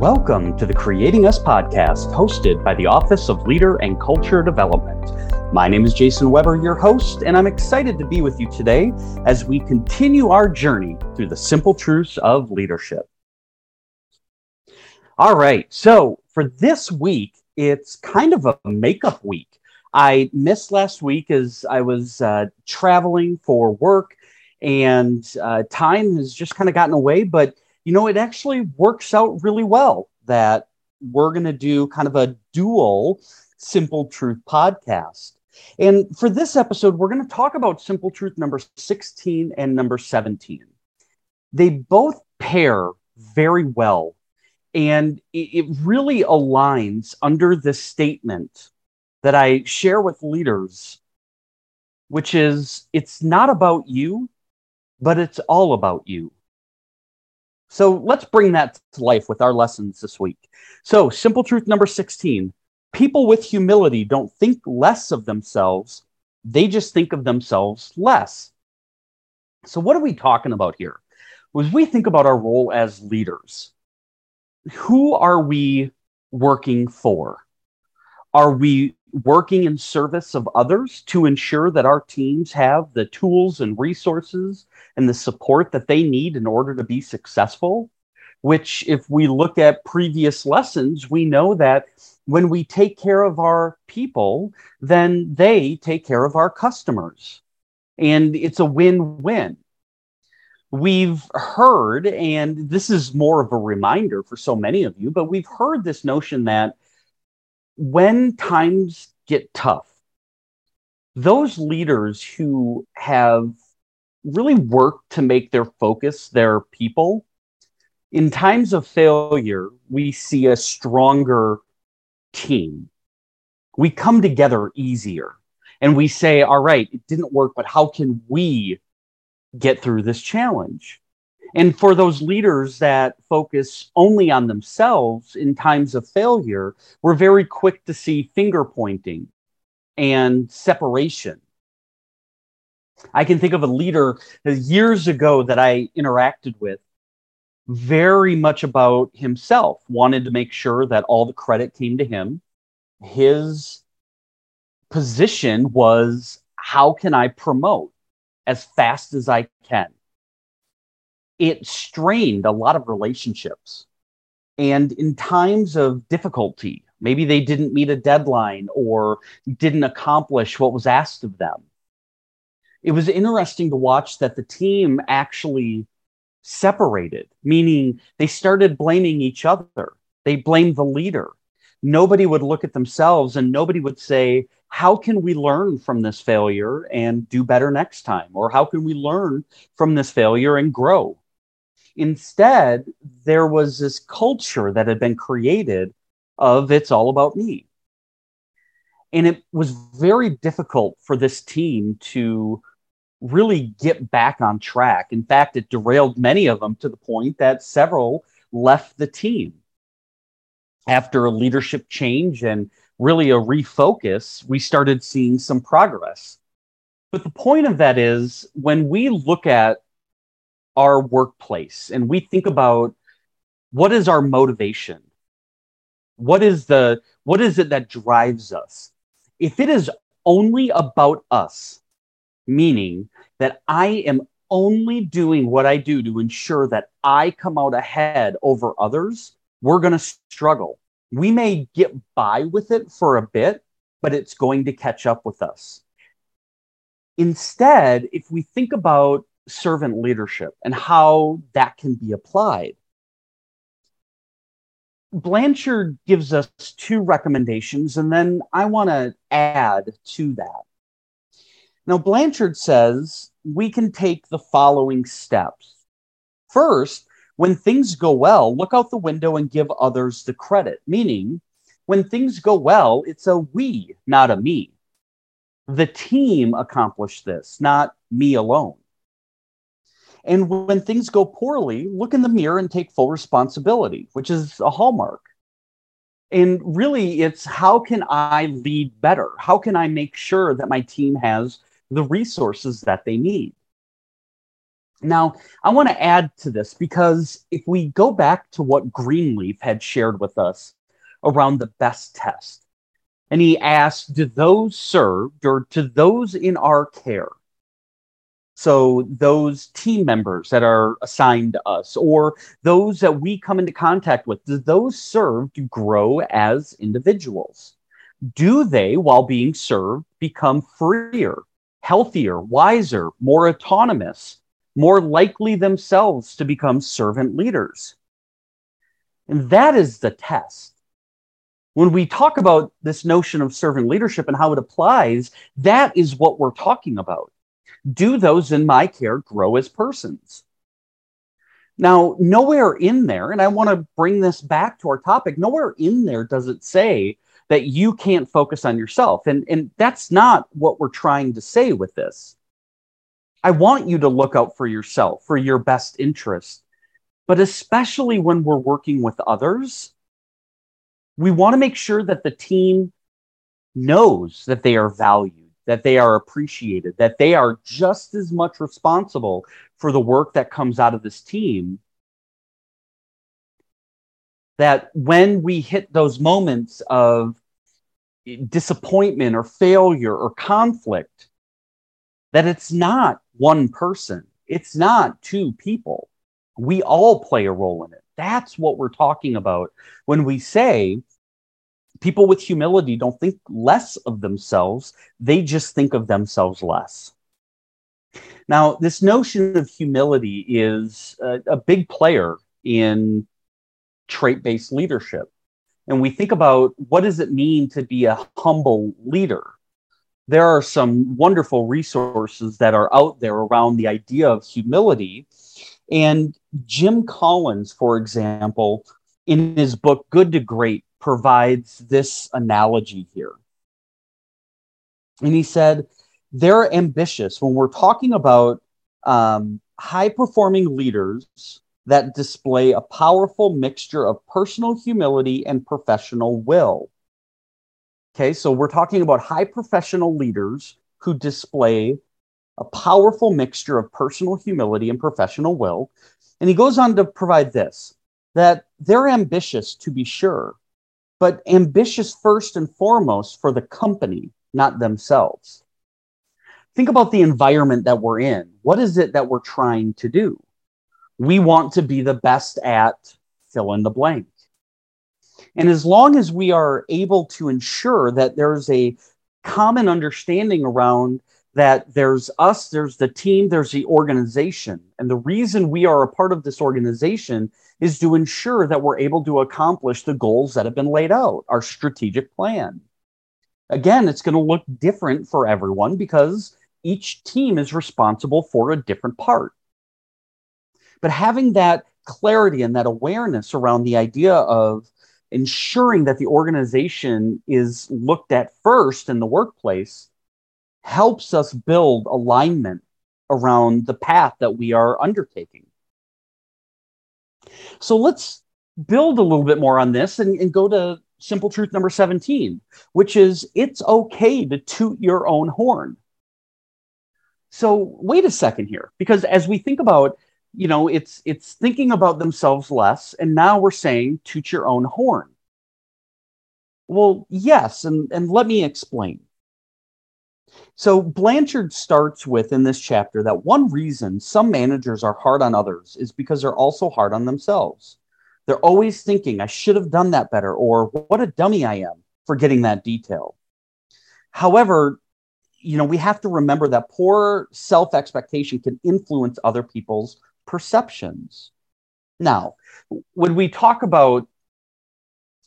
Welcome to the Creating Us podcast, hosted by the Office of Leader and Culture Development. My name is Jason Weber, your host, and I'm excited to be with you today as we continue our journey through the simple truths of leadership. All right, so for this week, it's kind of a makeup week. I missed last week as I was uh, traveling for work, and uh, time has just kind of gotten away, but you know, it actually works out really well that we're going to do kind of a dual Simple Truth podcast. And for this episode, we're going to talk about Simple Truth number 16 and number 17. They both pair very well, and it, really aligns under the statement that I share with leaders, which is it's not about you, but it's all about you. So let's bring that to life with our lessons this week. So, simple truth number 16 people with humility don't think less of themselves, they just think of themselves less. So, what are we talking about here? As we think about our role as leaders, who are we working for? Are we working in service of others to ensure that our teams have the tools and resources and the support that they need in order to be successful? Which, if we look at previous lessons, we know that when we take care of our people, then they take care of our customers. And it's a win win. We've heard, and this is more of a reminder for so many of you, but we've heard this notion that when times get tough, those leaders who have really worked to make their focus their people, in times of failure, we see a stronger team. We come together easier and we say, all right, it didn't work, but how can we get through this challenge? And for those leaders that focus only on themselves in times of failure, we're very quick to see finger pointing and separation. I can think of a leader years ago that I interacted with, very much about himself, wanted to make sure that all the credit came to him. His position was how can I promote as fast as I can? It strained a lot of relationships. And in times of difficulty, maybe they didn't meet a deadline or didn't accomplish what was asked of them. It was interesting to watch that the team actually separated, meaning they started blaming each other. They blamed the leader. Nobody would look at themselves and nobody would say, How can we learn from this failure and do better next time? Or how can we learn from this failure and grow? Instead, there was this culture that had been created of it's all about me. And it was very difficult for this team to really get back on track. In fact, it derailed many of them to the point that several left the team. After a leadership change and really a refocus, we started seeing some progress. But the point of that is when we look at our workplace and we think about what is our motivation? What is the what is it that drives us? If it is only about us meaning that i am only doing what i do to ensure that i come out ahead over others we're going to struggle. We may get by with it for a bit but it's going to catch up with us. Instead if we think about servant leadership and how that can be applied. Blanchard gives us two recommendations, and then I want to add to that. Now, Blanchard says we can take the following steps. First, when things go well, look out the window and give others the credit, meaning when things go well, it's a we, not a me. The team accomplished this, not me alone. And when things go poorly, look in the mirror and take full responsibility, which is a hallmark. And really, it's how can I lead better? How can I make sure that my team has the resources that they need? Now, I want to add to this because if we go back to what Greenleaf had shared with us around the best test, and he asked, Do those served or to those in our care? So, those team members that are assigned to us, or those that we come into contact with, do those serve to grow as individuals? Do they, while being served, become freer, healthier, wiser, more autonomous, more likely themselves to become servant leaders? And that is the test. When we talk about this notion of servant leadership and how it applies, that is what we're talking about. Do those in my care grow as persons? Now, nowhere in there, and I want to bring this back to our topic, nowhere in there does it say that you can't focus on yourself. And, and that's not what we're trying to say with this. I want you to look out for yourself, for your best interest. But especially when we're working with others, we want to make sure that the team knows that they are valued, that they are appreciated, that they are just as much responsible for the work that comes out of this team. That when we hit those moments of disappointment or failure or conflict, that it's not one person, it's not two people. We all play a role in it. That's what we're talking about when we say people with humility don't think less of themselves, they just think of themselves less. Now, this notion of humility is a, a big player in trait based leadership. And we think about what does it mean to be a humble leader? There are some wonderful resources that are out there around the idea of humility. And Jim Collins, for example, in his book Good to Great, provides this analogy here. And he said, they're ambitious. When we're talking about um, high performing leaders that display a powerful mixture of personal humility and professional will. Okay, so we're talking about high professional leaders who display a powerful mixture of personal humility and professional will. And he goes on to provide this that they're ambitious to be sure, but ambitious first and foremost for the company, not themselves. Think about the environment that we're in. What is it that we're trying to do? We want to be the best at fill in the blank. And as long as we are able to ensure that there's a common understanding around that there's us, there's the team, there's the organization. And the reason we are a part of this organization is to ensure that we're able to accomplish the goals that have been laid out, our strategic plan. Again, it's going to look different for everyone because each team is responsible for a different part. But having that clarity and that awareness around the idea of ensuring that the organization is looked at first in the workplace helps us build alignment around the path that we are undertaking. So let's build a little bit more on this and, and go to simple truth number 17, which is it's okay to toot your own horn. So wait a second here, because as we think about, you know, it's it's thinking about themselves less, and now we're saying toot your own horn. Well, yes, and, and let me explain. So Blanchard starts with in this chapter that one reason some managers are hard on others is because they're also hard on themselves. They're always thinking, I should have done that better, or what a dummy I am for getting that detail. However, you know, we have to remember that poor self expectation can influence other people's perceptions. Now, when we talk about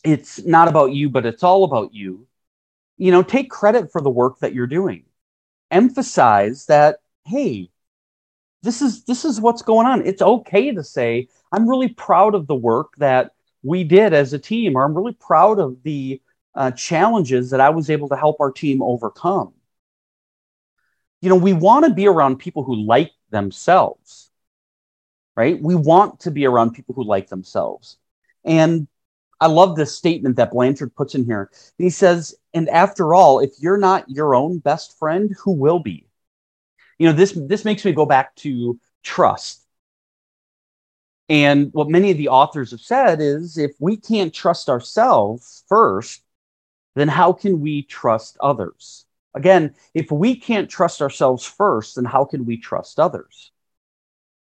it's not about you, but it's all about you, you know, take credit for the work that you're doing. Emphasize that, hey, this is this is what's going on. It's okay to say, I'm really proud of the work that we did as a team, or I'm really proud of the uh, challenges that I was able to help our team overcome you know, we want to be around people who like themselves, right? We want to be around people who like themselves. And I love this statement that Blanchard puts in here. He says, and after all, if you're not your own best friend, who will be? You know, this this makes me go back to trust. And what many of the authors have said is if we can't trust ourselves first, then how can we trust others? Again, if we can't trust ourselves first, then how can we trust others?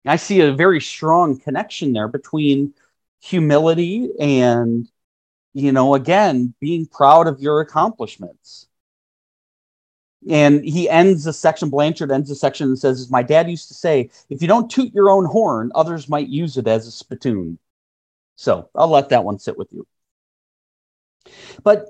I see a very strong connection there between humility and, you know, again, being proud of your accomplishments. And he ends the section, Blanchard ends the section and says, My dad used to say, if you don't toot your own horn, others might use it as a spittoon. So I'll let that one sit with you. But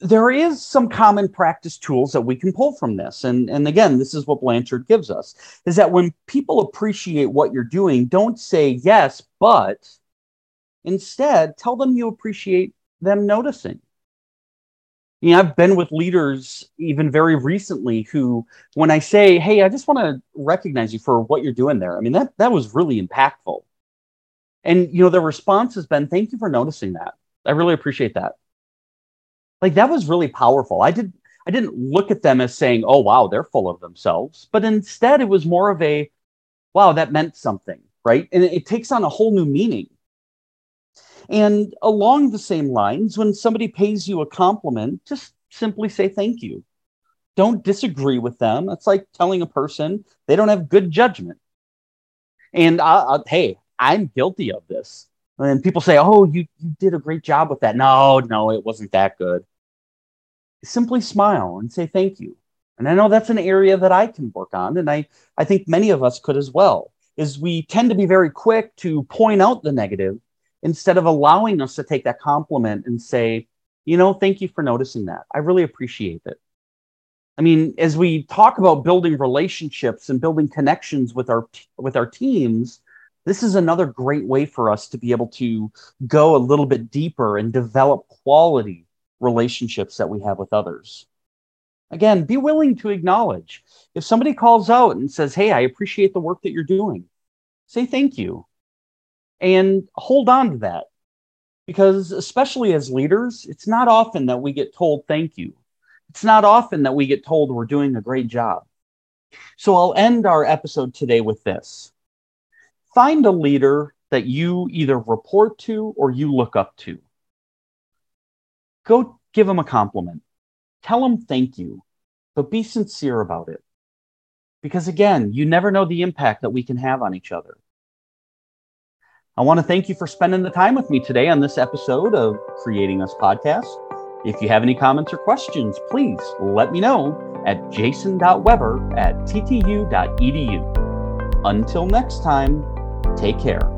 there is some common practice tools that we can pull from this. And, and again, this is what Blanchard gives us is that when people appreciate what you're doing, don't say yes, but instead tell them you appreciate them noticing. You know, I've been with leaders even very recently who, when I say, Hey, I just want to recognize you for what you're doing there. I mean, that, that was really impactful. And, you know, the response has been, Thank you for noticing that. I really appreciate that like that was really powerful. I did I didn't look at them as saying, "Oh wow, they're full of themselves," but instead it was more of a, "Wow, that meant something," right? And it, it takes on a whole new meaning. And along the same lines, when somebody pays you a compliment, just simply say thank you. Don't disagree with them. It's like telling a person they don't have good judgment. And I, I, hey, I'm guilty of this. And people say, "Oh, you you did a great job with that." No, no, it wasn't that good simply smile and say thank you. And I know that's an area that I can work on, and I, I think many of us could as well, is we tend to be very quick to point out the negative instead of allowing us to take that compliment and say, you know, thank you for noticing that. I really appreciate it. I mean, as we talk about building relationships and building connections with our with our teams, this is another great way for us to be able to go a little bit deeper and develop quality relationships that we have with others. Again, be willing to acknowledge. If somebody calls out and says, Hey, I appreciate the work that you're doing, say thank you and hold on to that. Because, especially as leaders, it's not often that we get told thank you. It's not often that we get told we're doing a great job. So, I'll end our episode today with this find a leader that you either report to or you look up to go give them a compliment. Tell them thank you, but be sincere about it. Because again, you never know the impact that we can have on each other. I want to thank you for spending the time with me today on this episode of Creating Us Podcast. If you have any comments or questions, please let me know at jason.weber at ttu.edu. Until next time, take care.